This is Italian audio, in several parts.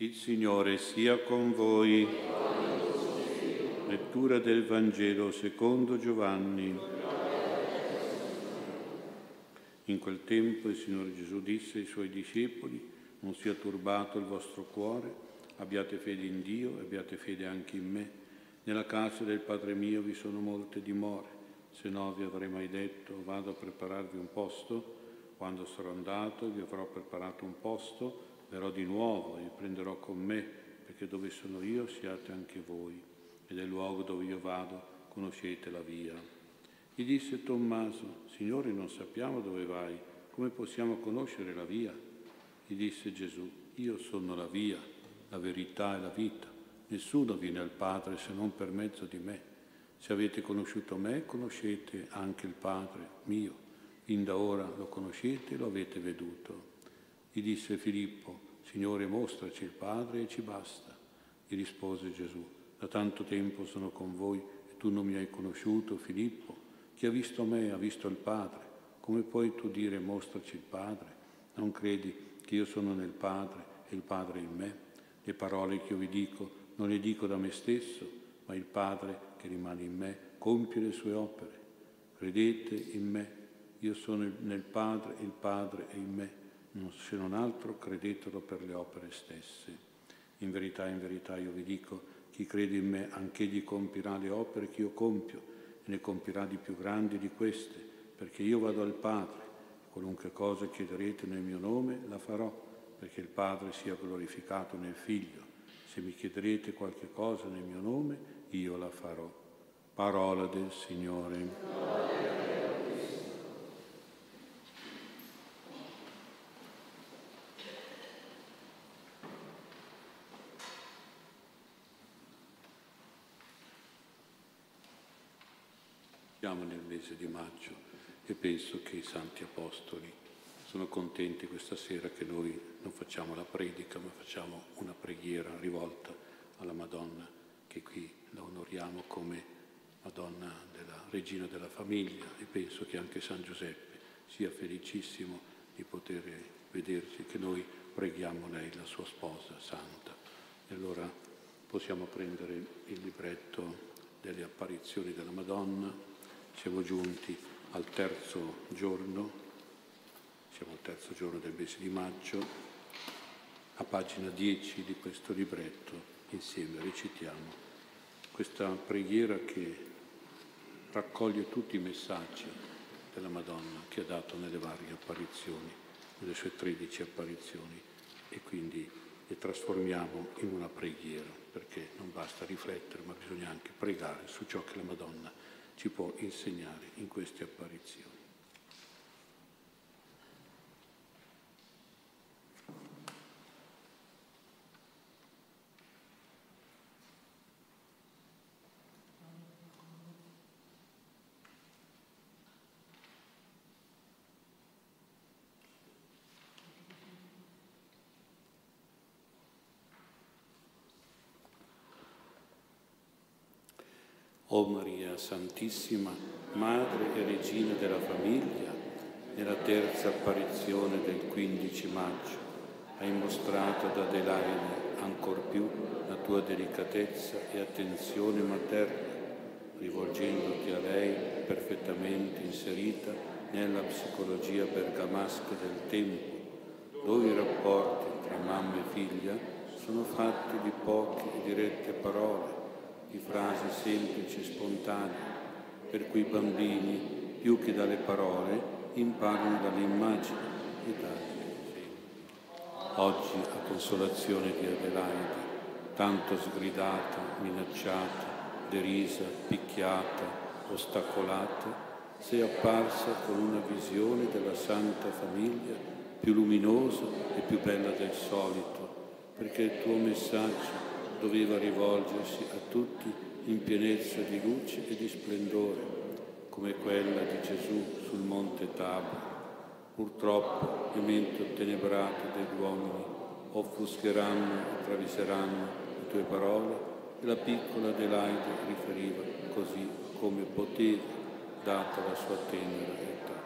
Il Signore sia con voi. Lettura del Vangelo secondo Giovanni. In quel tempo il Signore Gesù disse ai suoi discepoli, non sia turbato il vostro cuore, abbiate fede in Dio e abbiate fede anche in me. Nella casa del Padre mio vi sono molte dimore, se no vi avrei mai detto vado a prepararvi un posto, quando sarò andato vi avrò preparato un posto, verrò di nuovo e vi prenderò con me, perché dove sono io siate anche voi, e del luogo dove io vado conoscete la via. Gli disse Tommaso, Signore non sappiamo dove vai, come possiamo conoscere la via? Gli disse Gesù, io sono la via, la verità e la vita. Nessuno viene al Padre se non per mezzo di me. Se avete conosciuto me, conoscete anche il Padre mio. Fin da ora lo conoscete e lo avete veduto. Gli disse Filippo, Signore, mostraci il Padre e ci basta. Gli rispose Gesù, da tanto tempo sono con voi e tu non mi hai conosciuto, Filippo. Chi ha visto me ha visto il Padre. Come puoi tu dire mostraci il Padre? Non credi che io sono nel Padre e il Padre in me? Le parole che io vi dico non le dico da me stesso, ma il Padre che rimane in me compie le sue opere. Credete in me, io sono nel Padre, il Padre è in me se non altro credetelo per le opere stesse. In verità, in verità io vi dico, chi crede in me anch'egli compirà le opere che io compio e ne compirà di più grandi di queste, perché io vado al Padre. Qualunque cosa chiederete nel mio nome la farò, perché il Padre sia glorificato nel Figlio. Se mi chiederete qualche cosa nel mio nome, io la farò. Parola del Signore. Siamo nel mese di maggio e penso che i santi apostoli sono contenti questa sera che noi non facciamo la predica, ma facciamo una preghiera rivolta alla Madonna, che qui la onoriamo come Madonna della Regina della Famiglia e penso che anche San Giuseppe sia felicissimo di poter vederci, che noi preghiamo lei, la sua sposa santa. E allora possiamo prendere il libretto delle apparizioni della Madonna siamo giunti al terzo giorno, siamo al terzo giorno del mese di maggio, a pagina 10 di questo libretto insieme recitiamo questa preghiera che raccoglie tutti i messaggi della Madonna che ha dato nelle varie apparizioni, nelle sue 13 apparizioni e quindi le trasformiamo in una preghiera perché non basta riflettere ma bisogna anche pregare su ciò che la Madonna ha ci può insegnare in queste apparizioni. O Maria Santissima, Madre e Regina della famiglia, nella terza apparizione del 15 maggio hai mostrato ad Adelaide ancor più la tua delicatezza e attenzione materna, rivolgendoti a lei perfettamente inserita nella psicologia bergamasca del tempo, dove i rapporti tra mamma e figlia sono fatti di poche e dirette parole di frasi semplici e spontanee, per cui i bambini, più che dalle parole, imparano dalle immagini e dagli esempi. Oggi, a consolazione di Adelaide, tanto sgridata, minacciata, derisa, picchiata, ostacolata, sei apparsa con una visione della Santa Famiglia più luminosa e più bella del solito, perché il tuo messaggio doveva rivolgersi a tutti in pienezza di luce e di splendore, come quella di Gesù sul monte Tabor. Purtroppo le menti ottenebrate degli uomini offuscheranno e traviseranno le tue parole e la piccola Adelaide riferiva così come poteva, data la sua tenera età.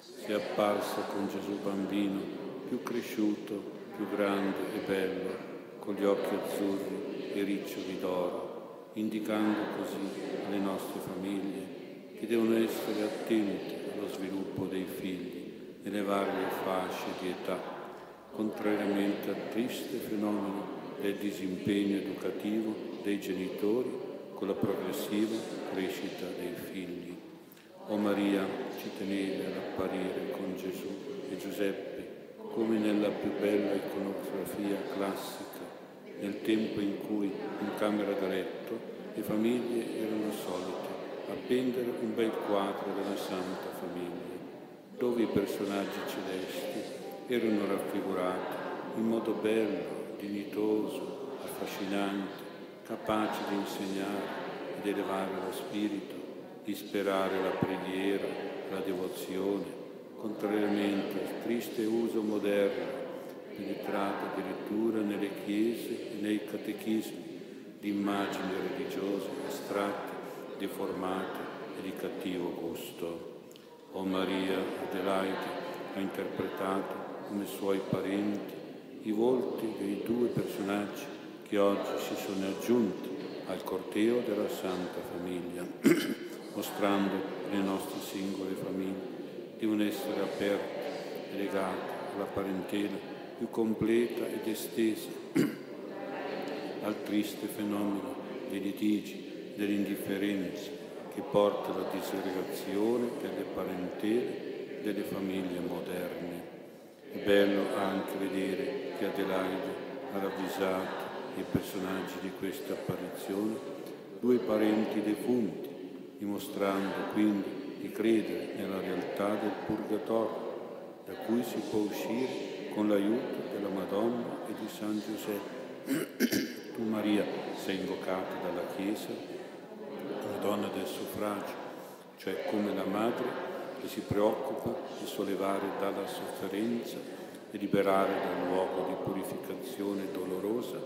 Si è apparsa con Gesù bambino, più cresciuto, più grande e bello, con gli occhi azzurri e riccioli d'oro, indicando così alle nostre famiglie che devono essere attente allo sviluppo dei figli nelle varie fasce di età, contrariamente al triste fenomeno del disimpegno educativo dei genitori con la progressiva crescita dei figli. O Maria, ci tenevi ad apparire con Gesù e Giuseppe come nella più bella iconografia classica, nel tempo in cui in camera da letto le famiglie erano solite appendere un bel quadro della Santa Famiglia, dove i personaggi celesti erano raffigurati in modo bello, dignitoso, affascinante, capace di insegnare ed elevare lo spirito disperare la preghiera, la devozione, contrariamente al triste uso moderno, penetrato addirittura nelle chiese e nei catechismi di immagini religiose astratte, deformate e di cattivo gusto. O Maria Adelaide ha interpretato come suoi parenti i volti dei due personaggi che oggi si sono aggiunti al corteo della Santa Famiglia mostrando le nostre singole famiglie devono essere aperte e legate alla parentela più completa ed estesa al triste fenomeno dei litigi, dell'indifferenza che porta alla disgregazione delle parentele delle famiglie moderne. È bello anche vedere che Adelaide ha ravvisato i personaggi di questa apparizione due parenti defunti dimostrando quindi di credere nella realtà del purgatorio, da cui si può uscire con l'aiuto della Madonna e di San Giuseppe. tu Maria sei invocata dalla Chiesa, la donna del suffragio, cioè come la madre che si preoccupa di sollevare dalla sofferenza e liberare dal luogo di purificazione dolorosa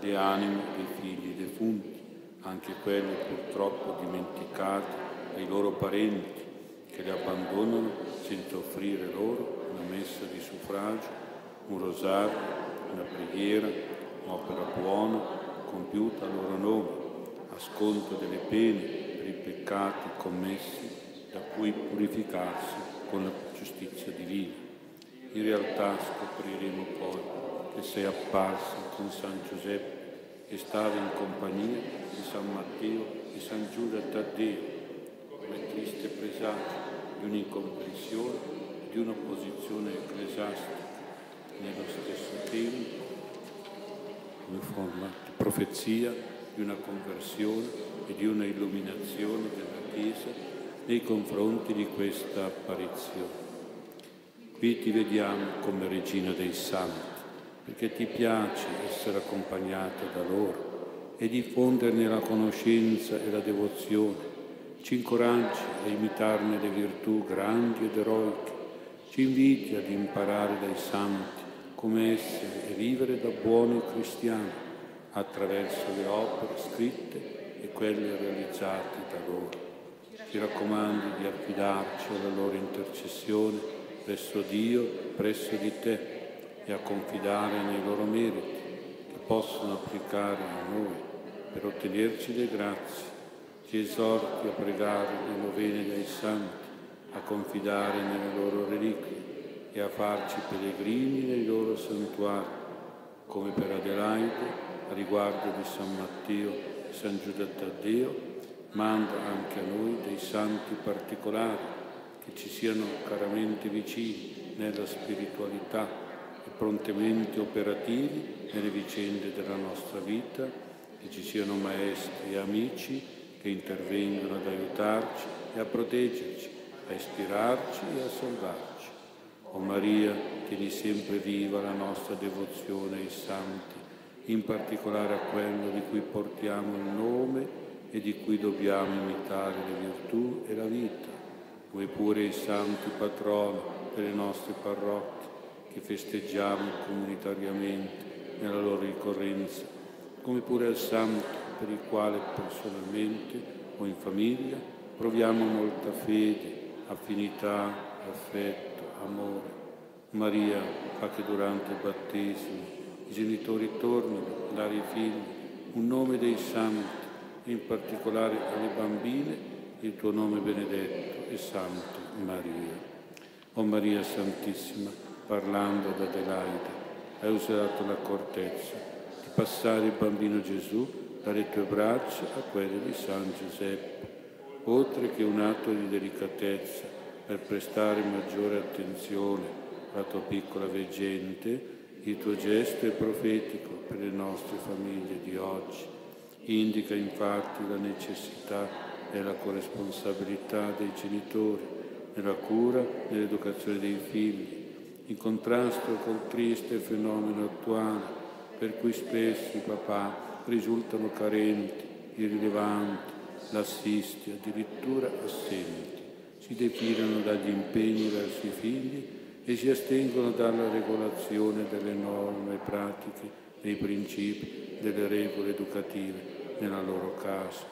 le anime dei figli defunti anche quelle purtroppo dimenticate dai loro parenti che le abbandonano senza offrire loro una messa di suffragio, un rosario, una preghiera, un'opera buona compiuta a loro nome, a sconto delle pene per i peccati commessi da cui purificarsi con la giustizia divina. In realtà scopriremo poi che sei apparsa con San Giuseppe e stava in compagnia di San Matteo e San Giuda Taddeo, come triste presagio di un'incomprensione di un'opposizione ecclesiastica, nello stesso tempo come forma di profezia di una conversione e di una illuminazione della Chiesa nei confronti di questa apparizione. Qui ti vediamo come regina dei santi perché ti piace essere accompagnata da loro e diffonderne la conoscenza e la devozione. Ci incoraggi a imitarne le virtù grandi ed eroiche, ci inviti ad imparare dai santi come essere e vivere da buoni cristiani attraverso le opere scritte e quelle realizzate da loro. Ti raccomandi di affidarci alla loro intercessione presso Dio, presso di te e a confidare nei loro meriti che possono applicare a noi per ottenerci le grazie. Ci esorti a pregare le novene dei santi, a confidare nelle loro reliquie e a farci pellegrini nei loro santuari, come per Adelaide, a riguardo di San Matteo e San Giuda Taddeo, manda anche a noi dei santi particolari che ci siano caramente vicini nella spiritualità prontamente operativi nelle vicende della nostra vita, che ci siano maestri e amici che intervengono ad aiutarci e a proteggerci, a ispirarci e a salvarci. O Maria, tieni sempre viva la nostra devozione ai santi, in particolare a quello di cui portiamo il nome e di cui dobbiamo imitare le virtù e la vita, come pure i santi patroni delle nostre parrocchie che festeggiamo comunitariamente nella loro ricorrenza, come pure al Santo per il quale personalmente o in famiglia proviamo molta fede, affinità, affetto, amore. Maria fa che durante il battesimo i genitori tornano a dare ai figli un nome dei santi, in particolare alle bambine, il tuo nome benedetto e santo Maria. O Maria Santissima, parlando ad Adelaide, hai usato l'accortezza di passare il bambino Gesù dalle tue braccia a quelle di San Giuseppe, oltre che un atto di delicatezza per prestare maggiore attenzione alla tua piccola veggente, il tuo gesto è profetico per le nostre famiglie di oggi. Indica infatti la necessità della corresponsabilità dei genitori nella cura e nell'educazione dei figli, in contrasto col triste fenomeno attuale per cui spesso i papà risultano carenti, irrilevanti, lassisti, addirittura assenti, si defilano dagli impegni verso i figli e si astengono dalla regolazione delle norme pratiche, dei principi, delle regole educative nella loro casa.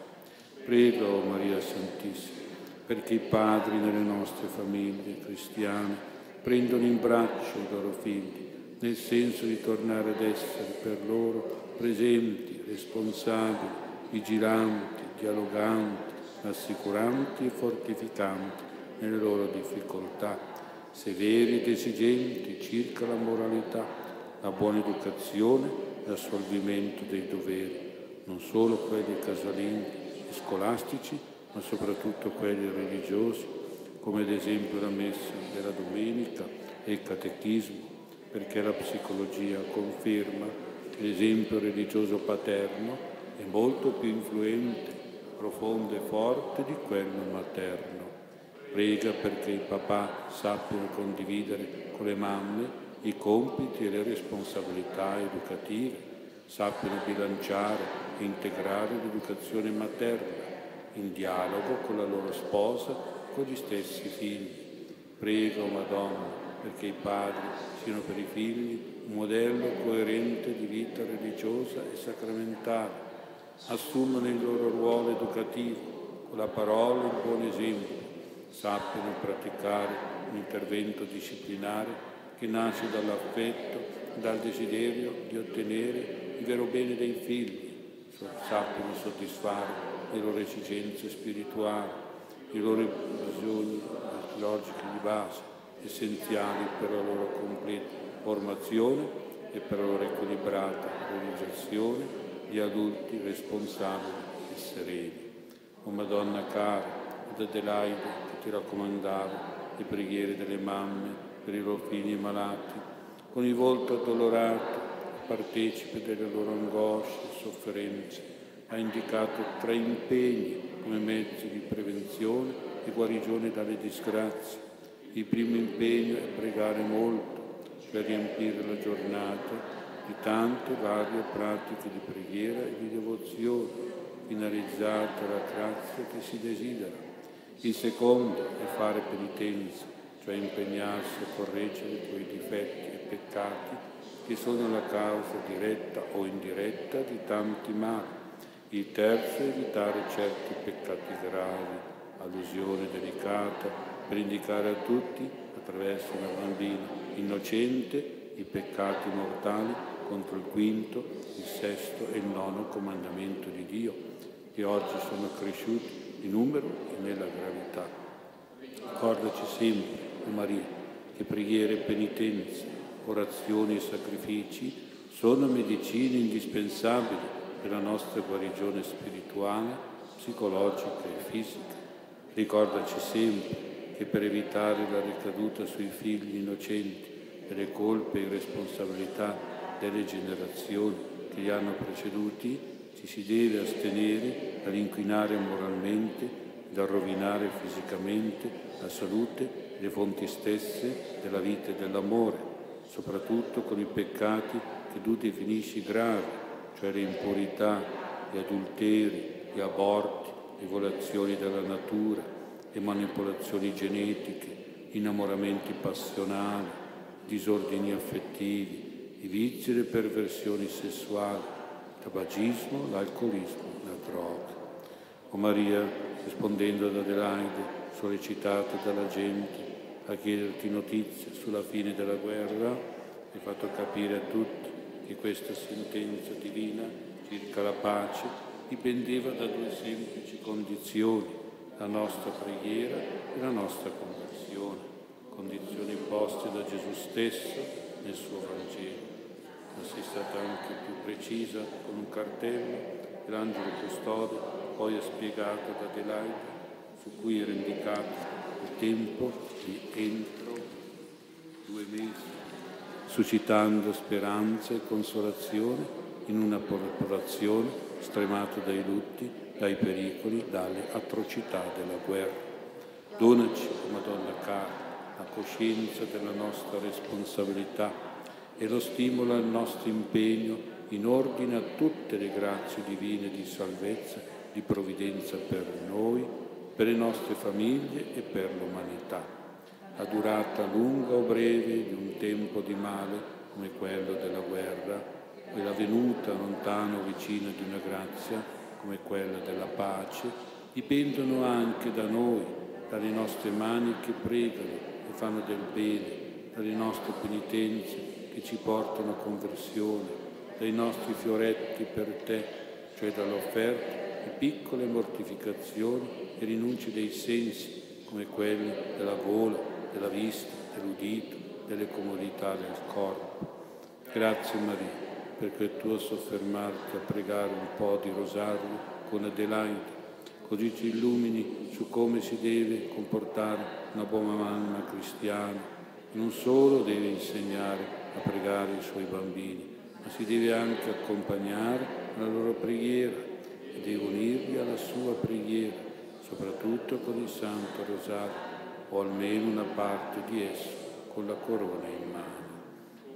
Prego, Maria Santissima, perché i padri nelle nostre famiglie cristiane prendono in braccio i loro figli, nel senso di tornare ad essere per loro presenti, responsabili, vigilanti, dialoganti, assicuranti e fortificanti nelle loro difficoltà severi ed esigenti circa la moralità, la buona educazione e l'assolvimento dei doveri, non solo quelli casalinghi e scolastici, ma soprattutto quelli religiosi, come ad esempio la messa della domenica e il catechismo, perché la psicologia conferma che l'esempio religioso paterno è molto più influente, profondo e forte di quello materno. Prega perché i papà sappiano condividere con le mamme i compiti e le responsabilità educative, sappiano bilanciare e integrare l'educazione materna in dialogo con la loro sposa, con gli stessi figli. Prego, Madonna, perché i padri siano per i figli un modello coerente di vita religiosa e sacramentale, assumano il loro ruolo educativo con la parola e il buon esempio. Sappiano praticare un intervento disciplinare che nasce dall'affetto, dal desiderio di ottenere il vero bene dei figli, sappiano soddisfare le loro esigenze spirituali, i loro bisogni logici di base, essenziali per la loro completa formazione e per la loro equilibrata realizzazione di adulti responsabili e sereni. O Madonna cara, ed Adelaide, ti raccomandavo le preghiere delle mamme per i loro figli malati, con il volto addolorato, partecipe delle loro angosce e sofferenze, ha indicato tre impegni come mezzi di prevenzione e guarigione dalle disgrazie. Il primo impegno è pregare molto per riempire la giornata di tante varie pratiche di preghiera e di devozione finalizzate alla grazia che si desidera il secondo è fare penitenza, cioè impegnarsi a correggere i tuoi difetti e peccati che sono la causa diretta o indiretta di tanti mali. Il terzo è evitare certi peccati gravi, allusione delicata, per indicare a tutti, attraverso una bambina innocente, i peccati mortali contro il quinto, il sesto e il nono comandamento di Dio, che oggi sono cresciuti in numero e nella gravità. Ricordaci sempre, o Maria, che preghiere e penitenze, orazioni e sacrifici sono medicine indispensabili per la nostra guarigione spirituale, psicologica e fisica. Ricordaci sempre che per evitare la ricaduta sui figli innocenti delle colpe e responsabilità delle generazioni che li hanno preceduti, ci si deve astenere dall'inquinare moralmente, dal rovinare fisicamente la salute le fonti stesse della vita e dell'amore, soprattutto con i peccati che tu definisci gravi, cioè le impurità, gli adulteri, gli aborti, le violazioni della natura, le manipolazioni genetiche, innamoramenti passionali, disordini affettivi, i vizi e le perversioni sessuali, tabagismo, l'alcolismo, la droga. O Maria, rispondendo ad Adelaide, sollecitata dalla gente a chiederti notizie sulla fine della guerra, hai fatto capire a tutti che questa sentenza divina circa la pace dipendeva da due semplici condizioni, la nostra preghiera e la nostra conversione, condizioni poste da Gesù stesso nel suo Vangelo. Sei stata anche più precisa con un cartello che l'angelo custode poi ha spiegato ad Adelaide, su cui era indicato il tempo di entro due mesi suscitando speranza e consolazione in una popolazione stremata dai lutti, dai pericoli, dalle atrocità della guerra. Donaci, Madonna cara, la coscienza della nostra responsabilità e lo stimolo al nostro impegno in ordine a tutte le grazie divine di salvezza, di provvidenza per noi, per le nostre famiglie e per l'umanità. La durata lunga o breve di un tempo di male come quello della guerra e la venuta lontana o vicina di una grazia come quella della pace dipendono anche da noi, dalle nostre mani che pregano e fanno del bene, dalle nostre penitenze che ci portano a conversione, dai nostri fioretti per te, cioè dall'offerta di piccole mortificazioni e rinunci dei sensi come quelli della gola, della vista, dell'udito, delle comodità del corpo. Grazie Maria, perché il tuo soffermarti a pregare un po' di rosario con Adelaide, così ci illumini su come si deve comportare una buona mamma cristiana. Non solo deve insegnare a pregare i suoi bambini, ma si deve anche accompagnare alla loro preghiera e deve unirli alla sua preghiera, soprattutto con il Santo Rosario o almeno una parte di esso con la corona in mano.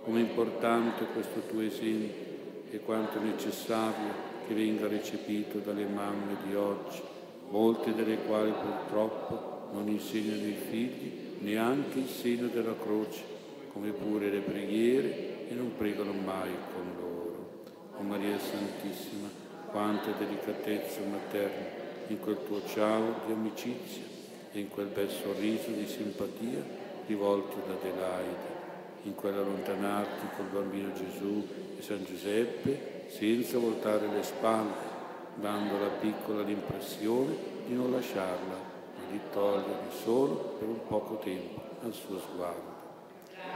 Come importante questo tuo esempio e quanto necessario che venga recepito dalle mamme di oggi, molte delle quali purtroppo non insegnano ai figli neanche il segno della croce, come pure le preghiere e non pregano mai con loro. O Maria Santissima, quanta delicatezza materna in quel tuo ciao di amicizia e in quel bel sorriso di simpatia rivolto da Adelaide, in quell'allontanarti col bambino Gesù e San Giuseppe senza voltare le spalle, dando alla piccola l'impressione di non lasciarla, ma di togliergli solo per un poco tempo al suo sguardo.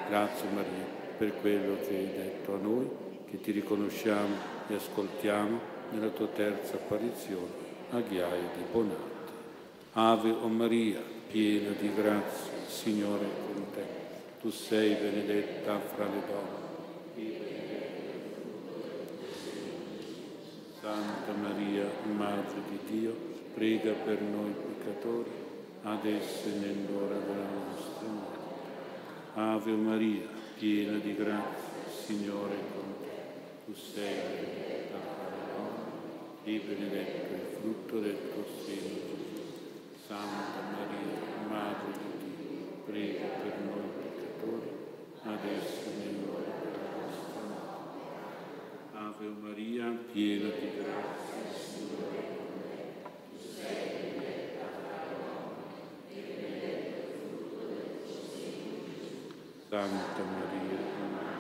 Grazie Maria per quello che hai detto a noi, che ti riconosciamo e ascoltiamo nella tua terza apparizione a Ghiaia di Bonato. Ave o Maria, piena di grazia, Signore con te. Tu sei benedetta fra le donne. Santa Maria, Madre di Dio, prega per noi peccatori, adesso e nell'ora della nostra morte. Ave Maria, piena di grazia, Signore è con te. Tu sei benedetta fra le donne e benedetto il frutto del tuo seno, Gesù. Santa Maria, Madre di Dio, prega per noi peccatori, adesso e nell'ora della nostra morte. Ave Maria, piena di grazia, Signore Santa Maria,